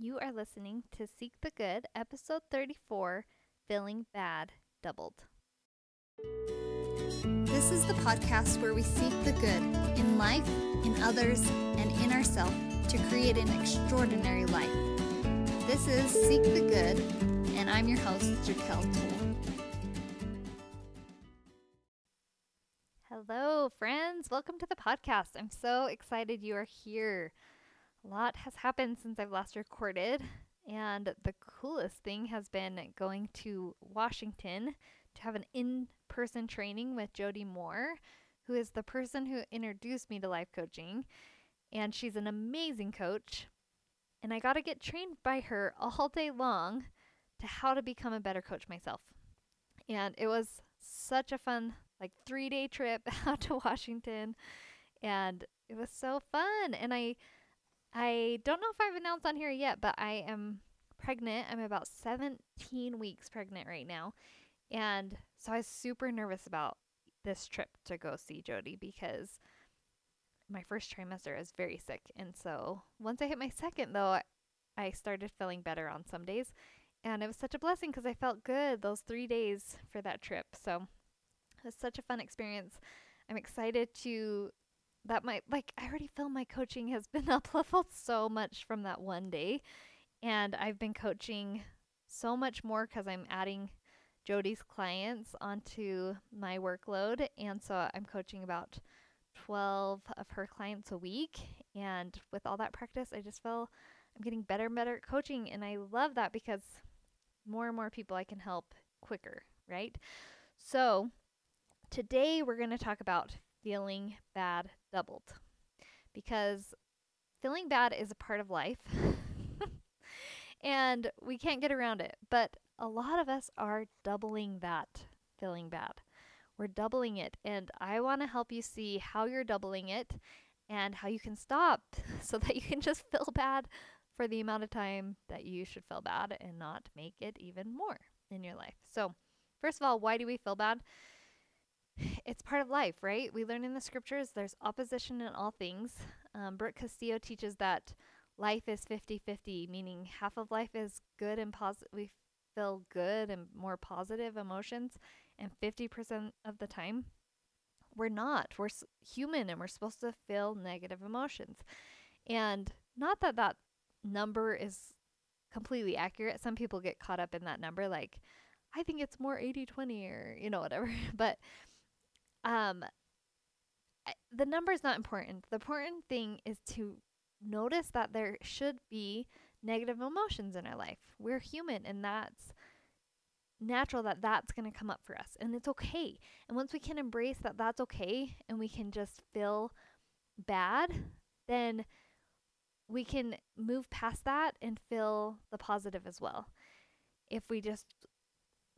You are listening to Seek the Good, episode 34 Feeling Bad Doubled. This is the podcast where we seek the good in life, in others, and in ourselves to create an extraordinary life. This is Seek the Good, and I'm your host, Jaquel Toll. Hello, friends. Welcome to the podcast. I'm so excited you are here. A lot has happened since I've last recorded, and the coolest thing has been going to Washington to have an in person training with Jody Moore, who is the person who introduced me to life coaching. And she's an amazing coach. And I got to get trained by her all day long to how to become a better coach myself. And it was such a fun, like, three day trip out to Washington. And it was so fun. And I, I don't know if I've announced on here yet, but I am pregnant. I'm about 17 weeks pregnant right now. And so I was super nervous about this trip to go see Jody because my first trimester is very sick. And so once I hit my second, though, I started feeling better on some days. And it was such a blessing because I felt good those three days for that trip. So it was such a fun experience. I'm excited to that my like I already feel my coaching has been up leveled so much from that one day. And I've been coaching so much more because I'm adding Jody's clients onto my workload. And so I'm coaching about 12 of her clients a week. And with all that practice, I just feel I'm getting better and better at coaching. And I love that because more and more people I can help quicker, right? So today we're going to talk about feeling bad doubled because feeling bad is a part of life. and we can't get around it. But a lot of us are doubling that feeling bad. We're doubling it. And I want to help you see how you're doubling it and how you can stop so that you can just feel bad for the amount of time that you should feel bad and not make it even more in your life. So, first of all, why do we feel bad? It's part of life, right? We learn in the scriptures there's opposition in all things. Um, Brooke Castillo teaches that life is 50 50, meaning half of life is good and positive. We feel good and more positive emotions, and 50% of the time, we're not. We're s- human and we're supposed to feel negative emotions. And not that that number is completely accurate. Some people get caught up in that number, like, I think it's more 80 20 or, you know, whatever. but um, the number is not important. The important thing is to notice that there should be negative emotions in our life. We're human and that's natural that that's going to come up for us and it's okay. And once we can embrace that that's okay and we can just feel bad, then we can move past that and feel the positive as well. If we just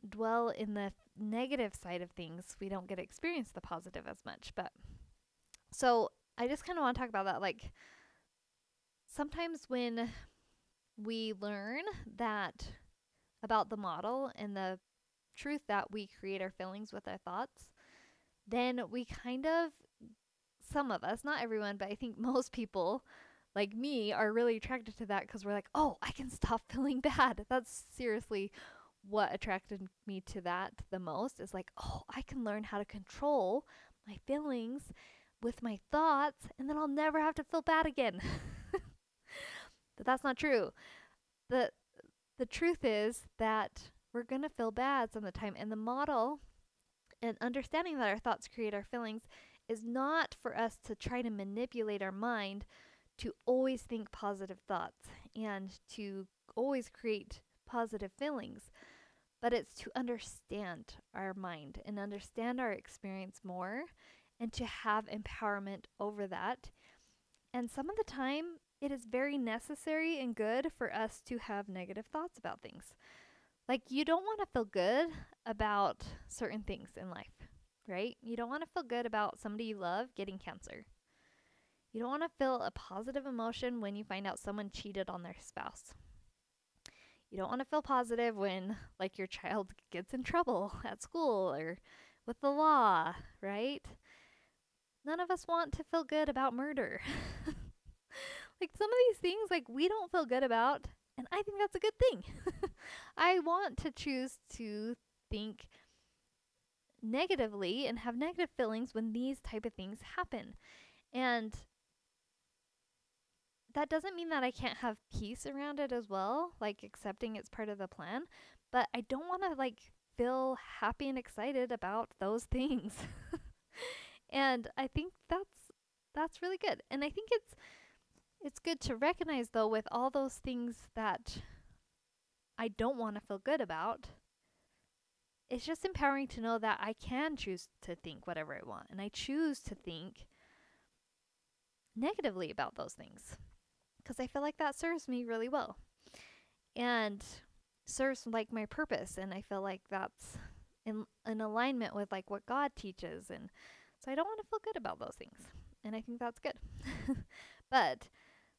dwell in the negative side of things, we don't get to experience the positive as much. But so I just kind of want to talk about that. Like sometimes when we learn that about the model and the truth that we create our feelings with our thoughts, then we kind of, some of us, not everyone, but I think most people like me are really attracted to that because we're like, oh, I can stop feeling bad. That's seriously what attracted me to that the most is like, oh, I can learn how to control my feelings with my thoughts and then I'll never have to feel bad again. but that's not true. The the truth is that we're going to feel bad some of the time and the model and understanding that our thoughts create our feelings is not for us to try to manipulate our mind to always think positive thoughts and to always create positive feelings, but it's to understand our mind and understand our experience more and to have empowerment over that. And some of the time, it is very necessary and good for us to have negative thoughts about things. Like, you don't want to feel good about certain things in life, right? You don't want to feel good about somebody you love getting cancer. You don't want to feel a positive emotion when you find out someone cheated on their spouse. You don't want to feel positive when, like, your child gets in trouble at school or with the law, right? None of us want to feel good about murder. like, some of these things, like, we don't feel good about And I think that's a good thing. I want to choose to think negatively and have negative feelings when these type of things happen. And that doesn't mean that I can't have peace around it as well, like accepting it's part of the plan, but I don't want to like feel happy and excited about those things. and I think that's that's really good. And I think it's it's good to recognize though with all those things that I don't want to feel good about. It's just empowering to know that I can choose to think whatever I want and I choose to think negatively about those things because I feel like that serves me really well and serves like my purpose and I feel like that's in in alignment with like what God teaches and so I don't want to feel good about those things and I think that's good. but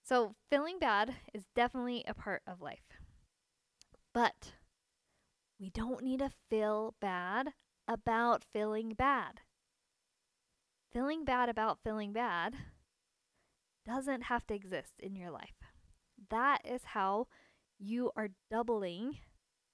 so feeling bad is definitely a part of life. But we don't need to feel bad about feeling bad. Feeling bad about feeling bad doesn't have to exist in your life. That is how you are doubling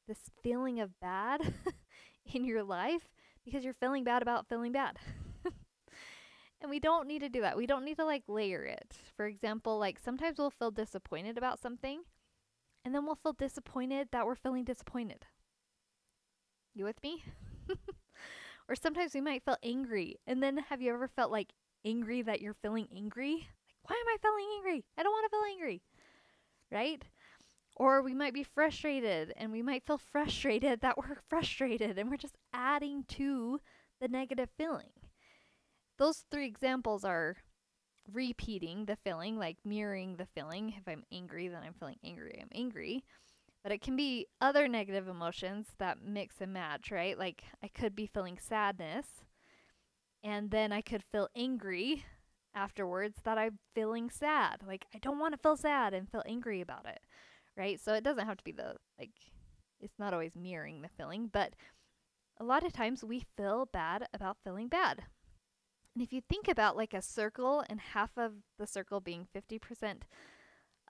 this feeling of bad in your life because you're feeling bad about feeling bad. and we don't need to do that. We don't need to like layer it. For example, like sometimes we'll feel disappointed about something and then we'll feel disappointed that we're feeling disappointed. You with me? or sometimes we might feel angry. And then have you ever felt like angry that you're feeling angry? Why am I feeling angry? I don't want to feel angry. Right? Or we might be frustrated and we might feel frustrated that we're frustrated and we're just adding to the negative feeling. Those three examples are repeating the feeling, like mirroring the feeling. If I'm angry, then I'm feeling angry, I'm angry. But it can be other negative emotions that mix and match, right? Like I could be feeling sadness and then I could feel angry afterwards that I'm feeling sad. Like I don't want to feel sad and feel angry about it. Right? So it doesn't have to be the like it's not always mirroring the feeling, but a lot of times we feel bad about feeling bad. And if you think about like a circle and half of the circle being 50%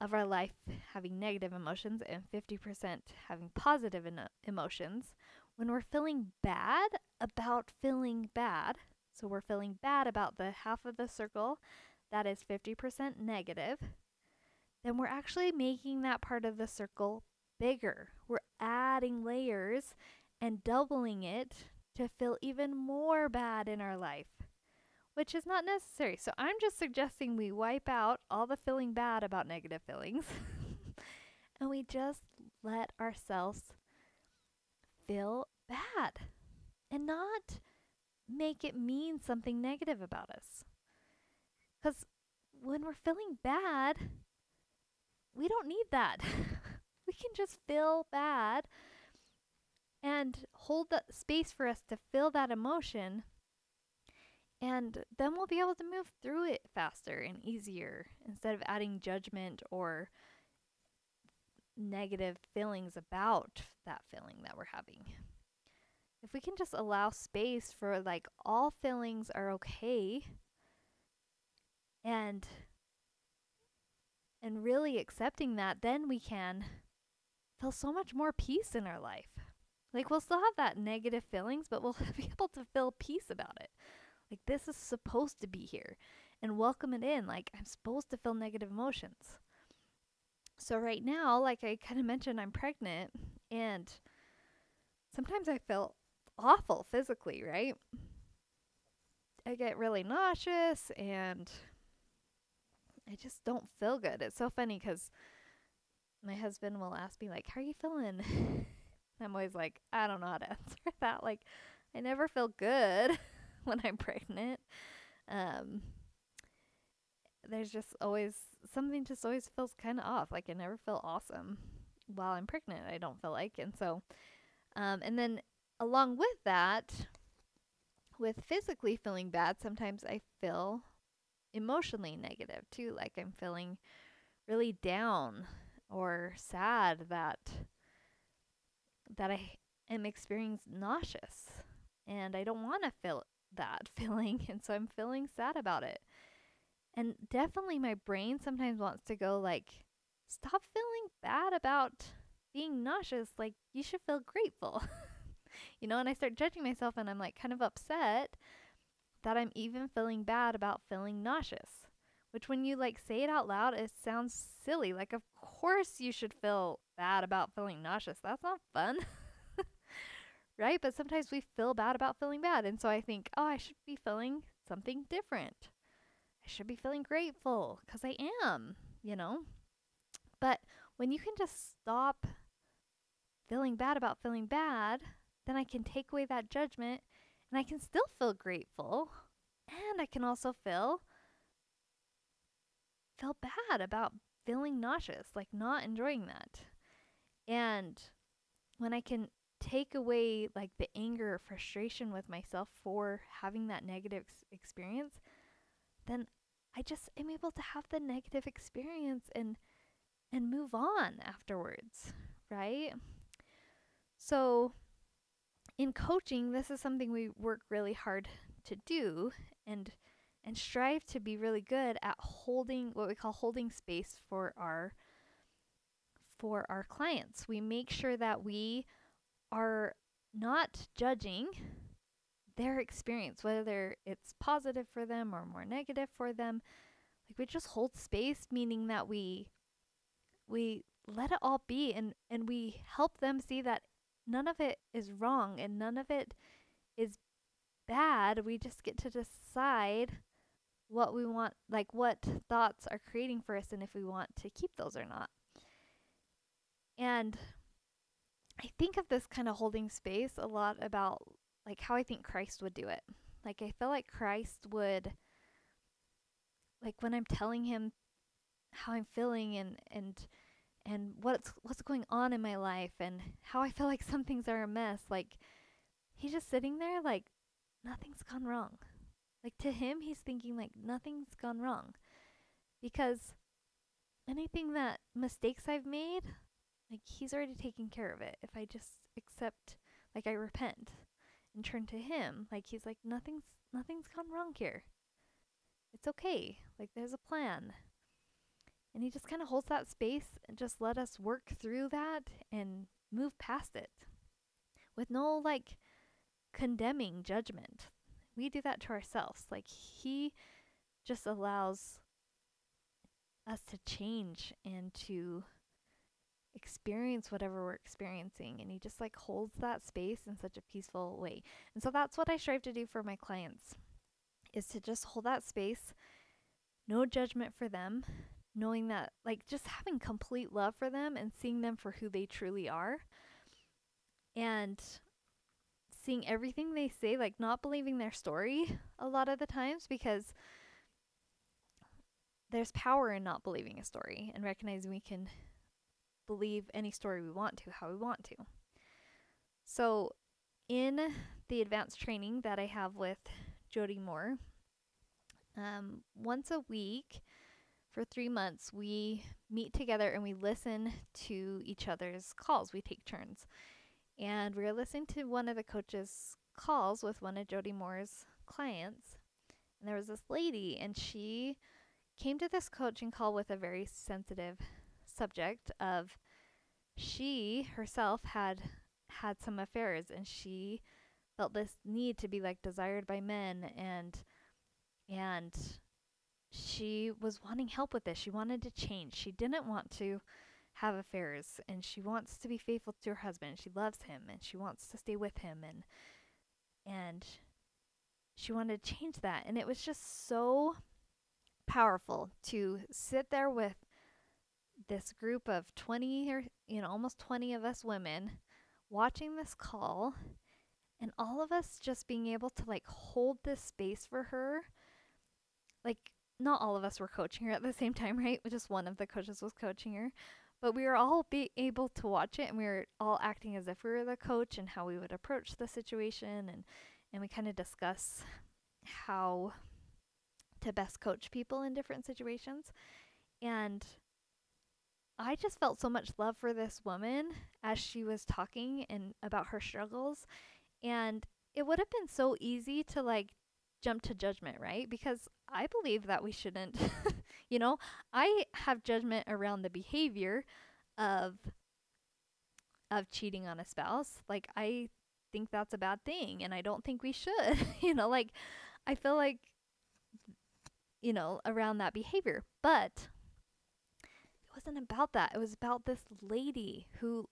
of our life having negative emotions and 50% having positive emotions, when we're feeling bad about feeling bad, so we're feeling bad about the half of the circle that is 50% negative, then we're actually making that part of the circle bigger. We're adding layers and doubling it to feel even more bad in our life, which is not necessary. So I'm just suggesting we wipe out all the feeling bad about negative feelings and we just let ourselves feel bad and not make it mean something negative about us. Because when we're feeling bad, we don't need that. we can just feel bad and hold the space for us to feel that emotion. And then we'll be able to move through it faster and easier instead of adding judgment or negative feelings about that feeling that we're having if we can just allow space for like all feelings are okay. And and really accepting that then we can feel so much more peace in our life. Like we'll still have that negative feelings but we'll be able to feel peace about it. Like this is supposed to be here and welcome it in. Like i'm supposed to feel negative emotions. So right now like i kind of mentioned i'm pregnant and sometimes i feel awful physically, right? I get really nauseous and I just don't feel good. It's so funny because my husband will ask me, like, how are you feeling? I'm always like, I don't know how to answer that. Like, I never feel good when I'm pregnant. Um, there's just always something just always feels kind of off. Like, I never feel awesome while I'm pregnant. I don't feel like. And so, um, and then along with that, with physically feeling bad, sometimes I feel emotionally negative too. Like I'm feeling really down or sad that that I am experiencing nauseous and I don't want to feel that feeling and so I'm feeling sad about it. And definitely my brain sometimes wants to go like stop feeling bad about being nauseous. Like, you should feel grateful. you know, and I start judging myself and I'm like kind of upset that I'm even feeling bad about feeling nauseous. Which, when you like say it out loud, it sounds silly. Like, of course you should feel bad about feeling nauseous. That's not fun. right? But sometimes we feel bad about feeling bad. And so I think, oh, I should be feeling something different. I should be feeling grateful because I am, you know? But when you can just stop feeling bad about feeling bad, then I can take away that judgment and I can still feel grateful. And I can also feel feel bad about feeling nauseous, like not enjoying that. And when I can take away like the anger or frustration with myself for having that negative ex- experience, then I just am able to have the negative experience and and move on afterwards, right? So in coaching, this is something we work really hard to do and and strive to be really good at holding what we call holding space for our for our clients. We make sure that we are not judging their experience, whether it's positive for them or more negative for them. Like we just hold space, meaning that we we let it all be and, and we help them see that none of it is wrong and none of it is bad. We just get to decide what we want, like what thoughts are creating for us and if we want to keep those or not. And I think of this kind of holding space a lot about like how I think Christ would do it. Like I feel like Christ would like when I'm telling him how I'm feeling and and and what's what's going on in my life and how I feel like some things are a mess, like he's just sitting there like nothing's gone wrong. Like to him he's thinking like nothing's gone wrong. Because anything that mistakes I've made, like he's already taken care of it. If I just accept like I repent and turn to him, like he's like nothing's nothing's gone wrong here. It's okay. Like there's a plan. And he just kind of holds that space and just let us work through that and move past it with no like condemning judgment. We do that to ourselves. Like he just allows us to change and to experience whatever we're experiencing and he just like holds that space in such a peaceful way. And so that's what I strive to do for my clients is to just hold that space, no judgment for them, knowing that like just having complete love for them and seeing them for who they truly are. And seeing everything they say, like not believing their story a lot of the times because there's power in not believing a story and recognizing we can believe any story we want to, how we want to. So, in the advanced training that I have with Jody Moore, um, once a week for three months, we meet together and we listen to each other's calls. We take turns. And we are listening to one of the coaches' calls with one of Jody Moore's clients. And there was this lady, and she came to this coaching call with a very sensitive subject of she herself had had some affairs and she felt this need to be like desired by men and and she was wanting help with this. She wanted to change. She didn't want to have affairs and she wants to be faithful to her husband. She loves him and she wants to stay with him and and she wanted to change that and it was just so powerful to sit there with this group of 20 or you know almost 20 of us women watching this call and all of us just being able to like hold this space for her like not all of us were coaching her at the same time right? Just one of the coaches was coaching her. But we were all be able to watch it and we were all acting as if we were the coach and how we would approach the situation and and we kind of discuss how to best coach people in different situations. And I just felt so much love for this woman as she was talking and about her struggles. And it would have been so easy to like jump to judgment, right? Because I believe that we shouldn't, you know, I have judgment around the behavior of of cheating on a spouse. Like I think that's a bad thing and I don't think we should. you know, like I feel like you know, around that behavior. But it wasn't about that. It was about this lady who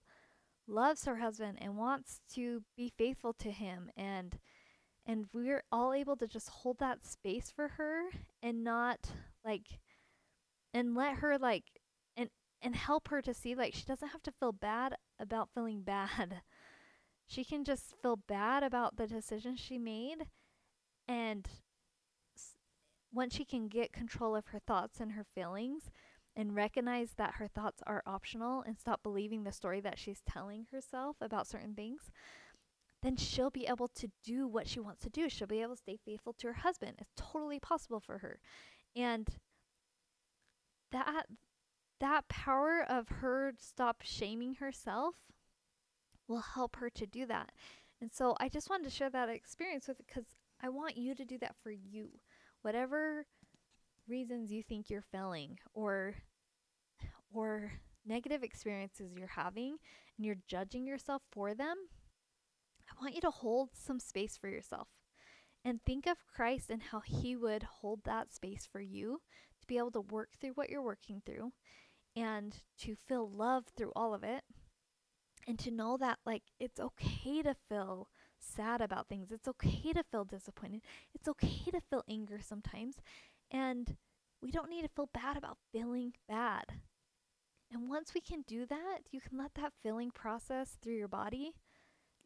loves her husband and wants to be faithful to him and and we're all able to just hold that space for her and not like and let her like and and help her to see like she doesn't have to feel bad about feeling bad. She can just feel bad about the decision she made and once she can get control of her thoughts and her feelings and recognize that her thoughts are optional and stop believing the story that she's telling herself about certain things, then she'll be able to do what she wants to do. She'll be able to stay faithful to her husband. It's totally possible for her. And that that power of her stop shaming herself will help her to do that. And so I just wanted to share that experience with because I want you to do that for you. Whatever reasons you think you're failing or or negative experiences you're having and you're judging yourself for them, I want you to hold some space for yourself. And think of Christ and how he would hold that space for you to be able to work through what you're working through and to feel love through all of it. And to know that like it's okay to feel sad about things. It's okay to feel disappointed. It's okay to feel anger sometimes. And we don't need to feel bad about feeling bad. And once we can do that you can let that feeling process through your body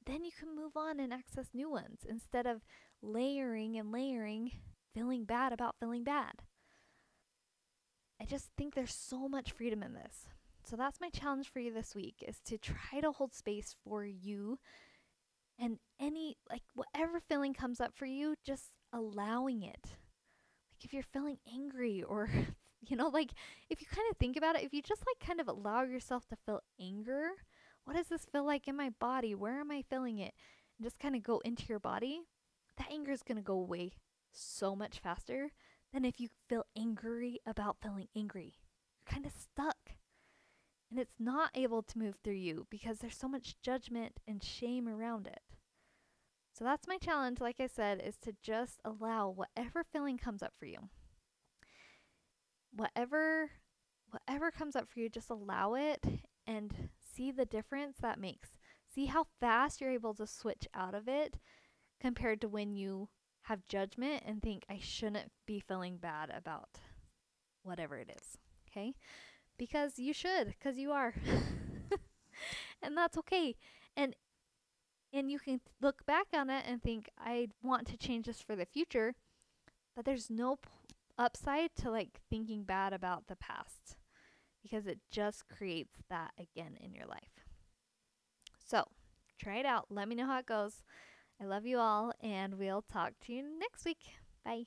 then you can move on and access new ones instead of layering and layering feeling bad about feeling bad I just think there's so much freedom in this. So that's my challenge for you this week is to try to hold space for you and any like whatever feeling comes up for you, just allowing it. Like if you're feeling angry or you know like if you kind of think about it, if you just like kind of allow yourself to feel anger, what does this feel like in my body? Where am I feeling it? And just kind of go into your body, that anger is going to go away so much faster than if you feel angry about feeling angry. You're kind of stuck. And it's not able to move through you because there's so much judgment and shame around it. So that's my challenge, like I said, is to just allow whatever feeling comes up for you. Whatever whatever comes up for you, just allow it and see the difference that makes. See how fast you're able to switch out of it compared to when you have judgment and think I shouldn't be feeling bad about whatever it is. Okay? Because you should, because you are. and that's okay. And and you can look back on it and think I want to change this for the future, but there's no p- upside to like thinking bad about the past because it just creates that again in your life. So, try it out. Let me know how it goes. I love you all, and we'll talk to you next week. Bye.